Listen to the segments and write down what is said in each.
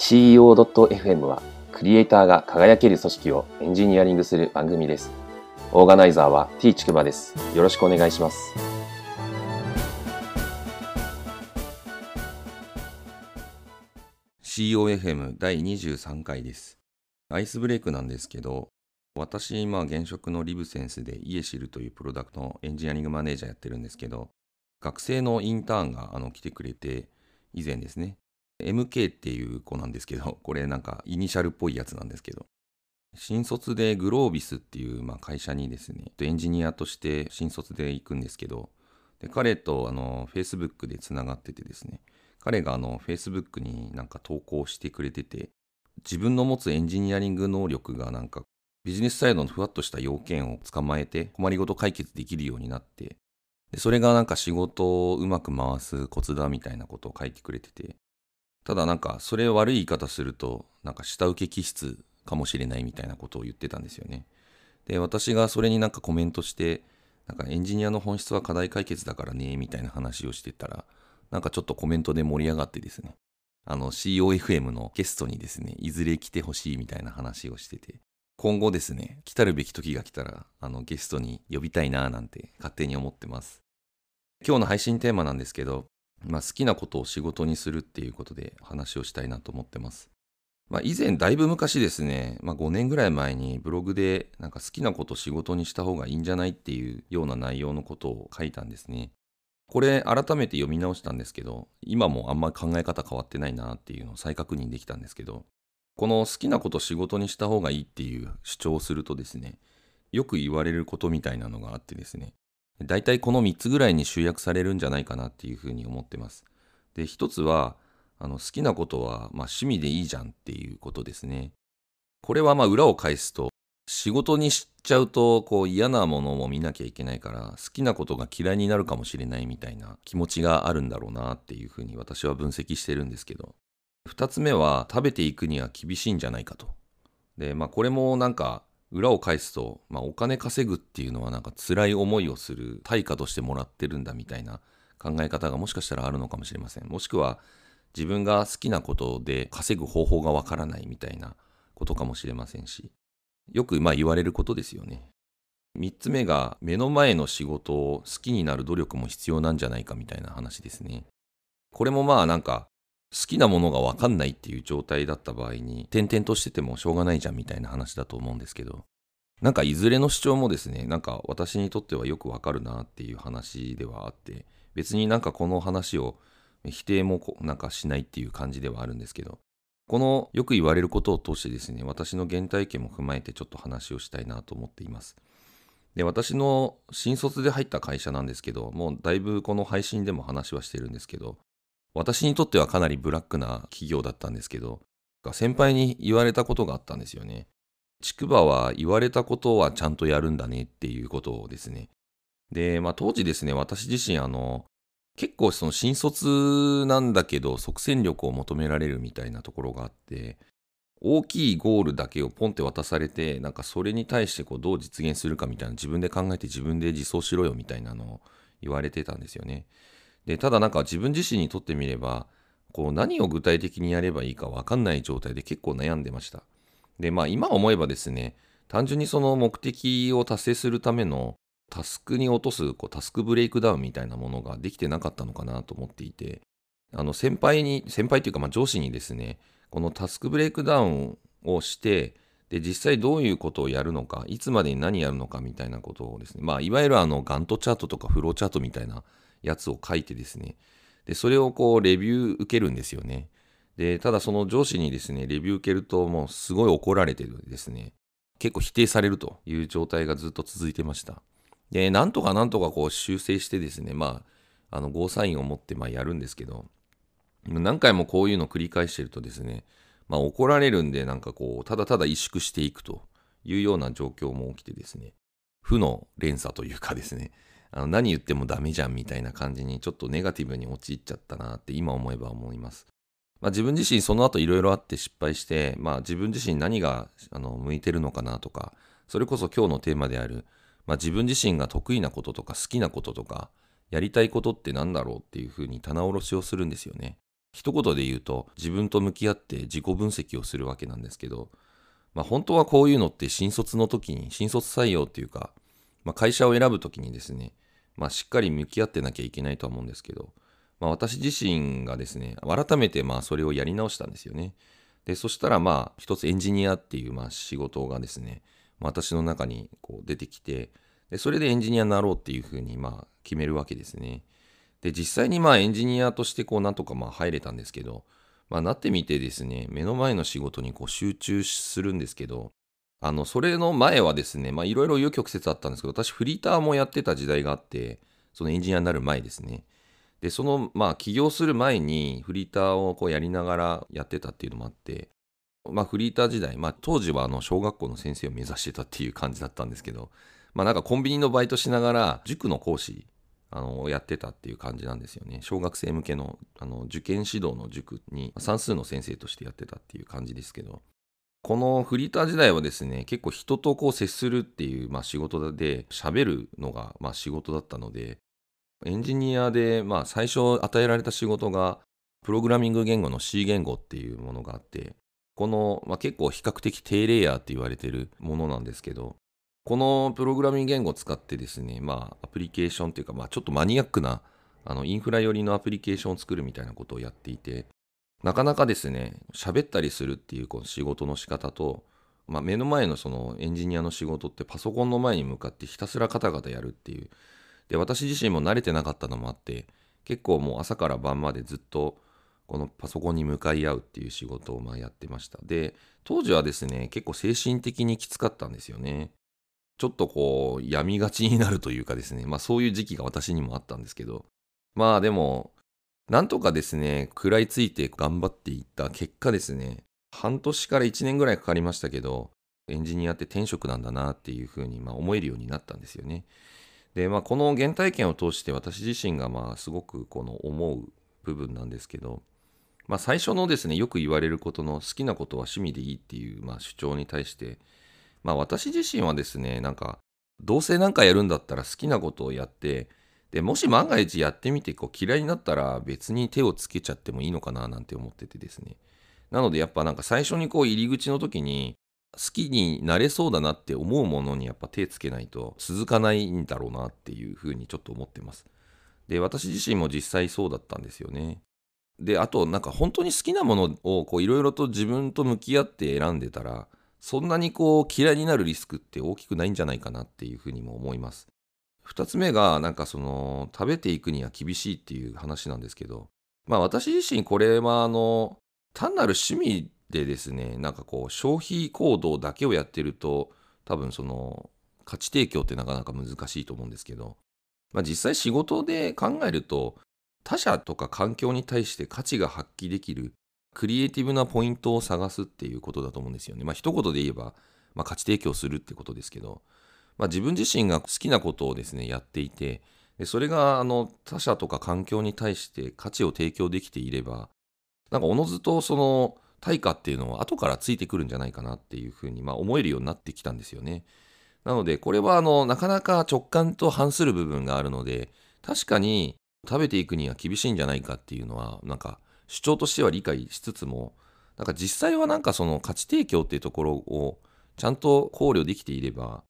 CEO.fm はクリエイターが輝ける組織をエンジニアリングする番組です。オーガナイザーは T ちくばです。よろしくお願いします。COFM 第23回です。アイスブレイクなんですけど、私、今、現職のリブセンスでイエシルというプロダクトのエンジニアリングマネージャーやってるんですけど、学生のインターンがあの来てくれて、以前ですね、MK っていう子なんですけど、これなんかイニシャルっぽいやつなんですけど、新卒でグロービスっていうまあ会社にですね、エンジニアとして新卒で行くんですけど、で彼とあの Facebook でつながっててですね、彼があの Facebook になんか投稿してくれてて、自分の持つエンジニアリング能力がなんかビジネスサイドのふわっとした要件を捕まえて困りごと解決できるようになって、でそれがなんか仕事をうまく回すコツだみたいなことを書いてくれてて、ただなんかそれ悪い言い方すると、なんか下請け気質かもしれないみたいなことを言ってたんですよね。で、私がそれになんかコメントして、なんかエンジニアの本質は課題解決だからね、みたいな話をしてたら、なんかちょっとコメントで盛り上がってですね、あの COFM のゲストにですね、いずれ来てほしいみたいな話をしてて、今後ですね、来たるべき時が来たら、あのゲストに呼びたいなぁなんて勝手に思ってます。今日の配信テーマなんですけど、まあ、好きなことを仕事にするっていうことで話をしたいなと思ってます。まあ、以前だいぶ昔ですね、まあ、5年ぐらい前にブログでなんか好きなこと仕事にした方がいいんじゃないっていうような内容のことを書いたんですね。これ改めて読み直したんですけど、今もあんまり考え方変わってないなっていうのを再確認できたんですけど、この好きなこと仕事にした方がいいっていう主張をするとですね、よく言われることみたいなのがあってですね、大体この3つぐらいに集約されるんじゃないかなっていうふうに思ってます。で、1つは、あの好きなことは、まあ、趣味でいいじゃんっていうことですね。これはまあ裏を返すと、仕事にしちゃうとこう嫌なものも見なきゃいけないから好きなことが嫌いになるかもしれないみたいな気持ちがあるんだろうなっていうふうに私は分析してるんですけど2つ目は食べていくには厳しいんじゃないかとでまあこれもなんか裏を返すと、まあ、お金稼ぐっていうのはなんか辛い思いをする対価としてもらってるんだみたいな考え方がもしかしたらあるのかもしれません。もしくは自分が好きなことで稼ぐ方法がわからないみたいなことかもしれませんし、よくまあ言われることですよね。3つ目が目の前の仕事を好きになる努力も必要なんじゃないかみたいな話ですね。これもまあなんか好きなものが分かんないっていう状態だった場合に、転々としててもしょうがないじゃんみたいな話だと思うんですけど、なんかいずれの主張もですね、なんか私にとってはよくわかるなっていう話ではあって、別になんかこの話を否定もなんかしないっていう感じではあるんですけど、このよく言われることを通してですね、私の原体験も踏まえてちょっと話をしたいなと思っています。で、私の新卒で入った会社なんですけど、もうだいぶこの配信でも話はしてるんですけど、私にとってはかなりブラックな企業だったんですけど、先輩に言われたことがあったんですよね。筑波は言われたことはちゃんとやるんだねっていうことをですね。で、まあ当時ですね、私自身あの、結構その新卒なんだけど即戦力を求められるみたいなところがあって、大きいゴールだけをポンって渡されて、なんかそれに対してこうどう実現するかみたいな自分で考えて自分で実装しろよみたいなのを言われてたんですよね。で、ただなんか自分自身にとってみれば、こう何を具体的にやればいいか分かんない状態で結構悩んでました。で、まあ今思えばですね、単純にその目的を達成するためのタスクに落とすこうタスクブレイクダウンみたいなものができてなかったのかなと思っていて、あの先輩に、先輩というかまあ上司にですね、このタスクブレイクダウンをして、で、実際どういうことをやるのか、いつまでに何やるのかみたいなことをですね、まあ、いわゆるあの、ガントチャートとかフローチャートみたいなやつを書いてですね、で、それをこう、レビュー受けるんですよね。で、ただその上司にですね、レビュー受けるともうすごい怒られてるですね、結構否定されるという状態がずっと続いてました。で、なんとかなんとかこう修正してですね、まあ、あの、ゴーサインを持ってまあやるんですけど、何回もこういうのを繰り返してるとですね、まあ怒られるんで、なんかこう、ただただ萎縮していくというような状況も起きてですね、負の連鎖というかですね、あの何言ってもダメじゃんみたいな感じにちょっとネガティブに陥っちゃったなって今思えば思います。まあ、自分自身その後いろいろあって失敗して、まあ、自分自身何があの向いてるのかなとか、それこそ今日のテーマである、まあ、自分自身が得意なこととか好きなこととか、やりたいことって何だろうっていうふうに棚卸しをするんですよね。一言で言うと自分と向き合って自己分析をするわけなんですけど、まあ、本当はこういうのって新卒の時に新卒採用っていうか、まあ、会社を選ぶ時にですね、まあ、しっかり向き合ってなきゃいけないとは思うんですけど、まあ、私自身がですね改めてまあそれをやり直したんですよねでそしたらまあ一つエンジニアっていうまあ仕事がですね私の中にこう出てきてでそれでエンジニアになろうっていうふうにまあ決めるわけですね。で実際にまあエンジニアとしてこうなんとかまあ入れたんですけど、まあ、なってみてですね目の前の仕事にこう集中するんですけどあのそれの前はですねまあいろいろ紆余曲折あったんですけど私フリーターもやってた時代があってそのエンジニアになる前ですねでそのまあ起業する前にフリーターをこうやりながらやってたっていうのもあってまあフリーター時代、まあ、当時はあの小学校の先生を目指してたっていう感じだったんですけどまあなんかコンビニのバイトしながら塾の講師あのやってたっていう感じなんですよね。小学生向けのあの受験指導の塾に算数の先生としてやってたっていう感じですけど、このフリーター時代はですね、結構人とこう接するっていう、まあ、仕事で喋るのがまあ仕事だったので、エンジニアでまあ最初与えられた仕事がプログラミング言語の C 言語っていうものがあって、この、まあ、結構比較的低レイヤーって言われてるものなんですけど、このプログラミング言語を使ってですね、まあ、アプリケーションというか、まあ、ちょっとマニアックなあのインフラ寄りのアプリケーションを作るみたいなことをやっていて、なかなかですね、喋ったりするっていうこの仕事の仕方と、まあ、目の前のそのエンジニアの仕事ってパソコンの前に向かってひたすらカタカタやるっていう。で、私自身も慣れてなかったのもあって、結構もう朝から晩までずっとこのパソコンに向かい合うっていう仕事をまあやってました。で、当時はですね、結構精神的にきつかったんですよね。ちょっとこう、闇がちになるというかですね、まあそういう時期が私にもあったんですけど、まあでも、なんとかですね、食らいついて頑張っていった結果ですね、半年から1年ぐらいかかりましたけど、エンジニアって転職なんだなっていうふうにま思えるようになったんですよね。で、まあこの原体験を通して私自身がまあすごくこの思う部分なんですけど、まあ最初のですね、よく言われることの好きなことは趣味でいいっていうまあ主張に対して、まあ私自身はですね、なんか、どうせなんかやるんだったら好きなことをやって、で、もし万が一やってみてこう嫌いになったら別に手をつけちゃってもいいのかななんて思っててですね。なのでやっぱなんか最初にこう入り口の時に好きになれそうだなって思うものにやっぱ手つけないと続かないんだろうなっていうふうにちょっと思ってます。で、私自身も実際そうだったんですよね。で、あとなんか本当に好きなものをいろいろと自分と向き合って選んでたら、そんなにこう嫌いになるリスクって大きくないんじゃないかなっていうふうにも思います。2つ目がなんかその食べていくには厳しいっていう話なんですけどまあ私自身これはあの単なる趣味でですねなんかこう消費行動だけをやってると多分その価値提供ってなかなか難しいと思うんですけど、まあ、実際仕事で考えると他者とか環境に対して価値が発揮できるクリエイティブなポイントを探すっていうことだと思うんですよね。まあ一言で言えば、まあ、価値提供するってことですけど、まあ、自分自身が好きなことをですね、やっていて、でそれがあの他者とか環境に対して価値を提供できていれば、なんかおのずとその対価っていうのは後からついてくるんじゃないかなっていうふうにまあ思えるようになってきたんですよね。なのでこれはあのなかなか直感と反する部分があるので確かに食べていくには厳しいんじゃないかっていうのはなんか主張としては理解しつつもなんか実際はなんかその価値提供っていうところをちゃんと考慮できていれば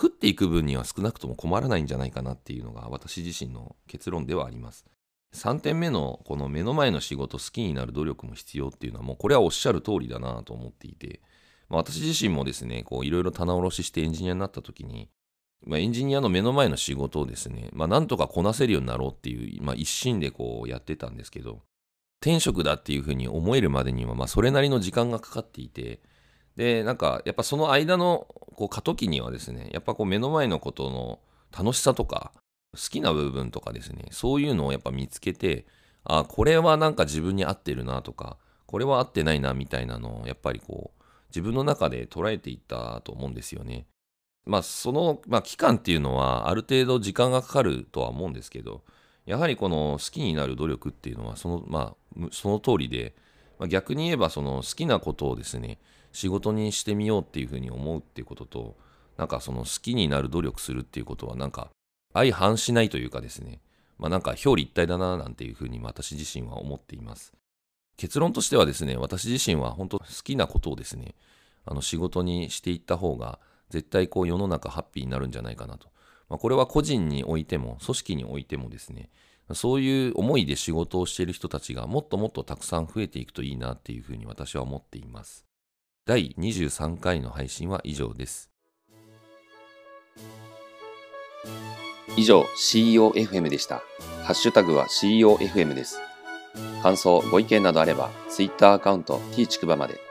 食っていく分には少なくとも困らないんじゃないかなっていうのが私自身の結論ではあります。3点目のこの目の前の仕事好きになる努力も必要っていうのはもうこれはおっしゃる通りだなと思っていて、まあ、私自身もですねこういろいろ棚卸ししてエンジニアになった時に、まあ、エンジニアの目の前の仕事をですね、まあ、なんとかこなせるようになろうっていう、まあ、一心でこうやってたんですけど転職だっていうふうに思えるまでには、まあ、それなりの時間がかかっていて、で、なんか、やっぱその間のこう過渡期にはですね、やっぱこう目の前のことの楽しさとか、好きな部分とかですね、そういうのをやっぱ見つけて、あ、これはなんか自分に合ってるなとか、これは合ってないなみたいなのを、やっぱりこう、自分の中で捉えていったと思うんですよね。まあ、その、まあ、期間っていうのは、ある程度時間がかかるとは思うんですけど、やはりこの好きになる努力っていうのはその,、まあ、その通りで、まあ、逆に言えばその好きなことをですね仕事にしてみようっていうふうに思うっていうこととなんかその好きになる努力するっていうことはなんか相反しないというかですねまあなんか表裏一体だななんていうふうに私自身は思っています。結論としてはですね、私自身は本当好きなことをですね、あの仕事にしていった方が、絶対こう世の中ハッピーになるんじゃないかなと。まあ、これは個人においても、組織においてもですね、そういう思いで仕事をしている人たちがもっともっとたくさん増えていくといいなっていうふうに私は思っています。第23回の配信は以上です。以上 CEOFM でした。ハッシュタグは CEOFM です。感想、ご意見などあれば、Twitter アカウント t ちくばまで。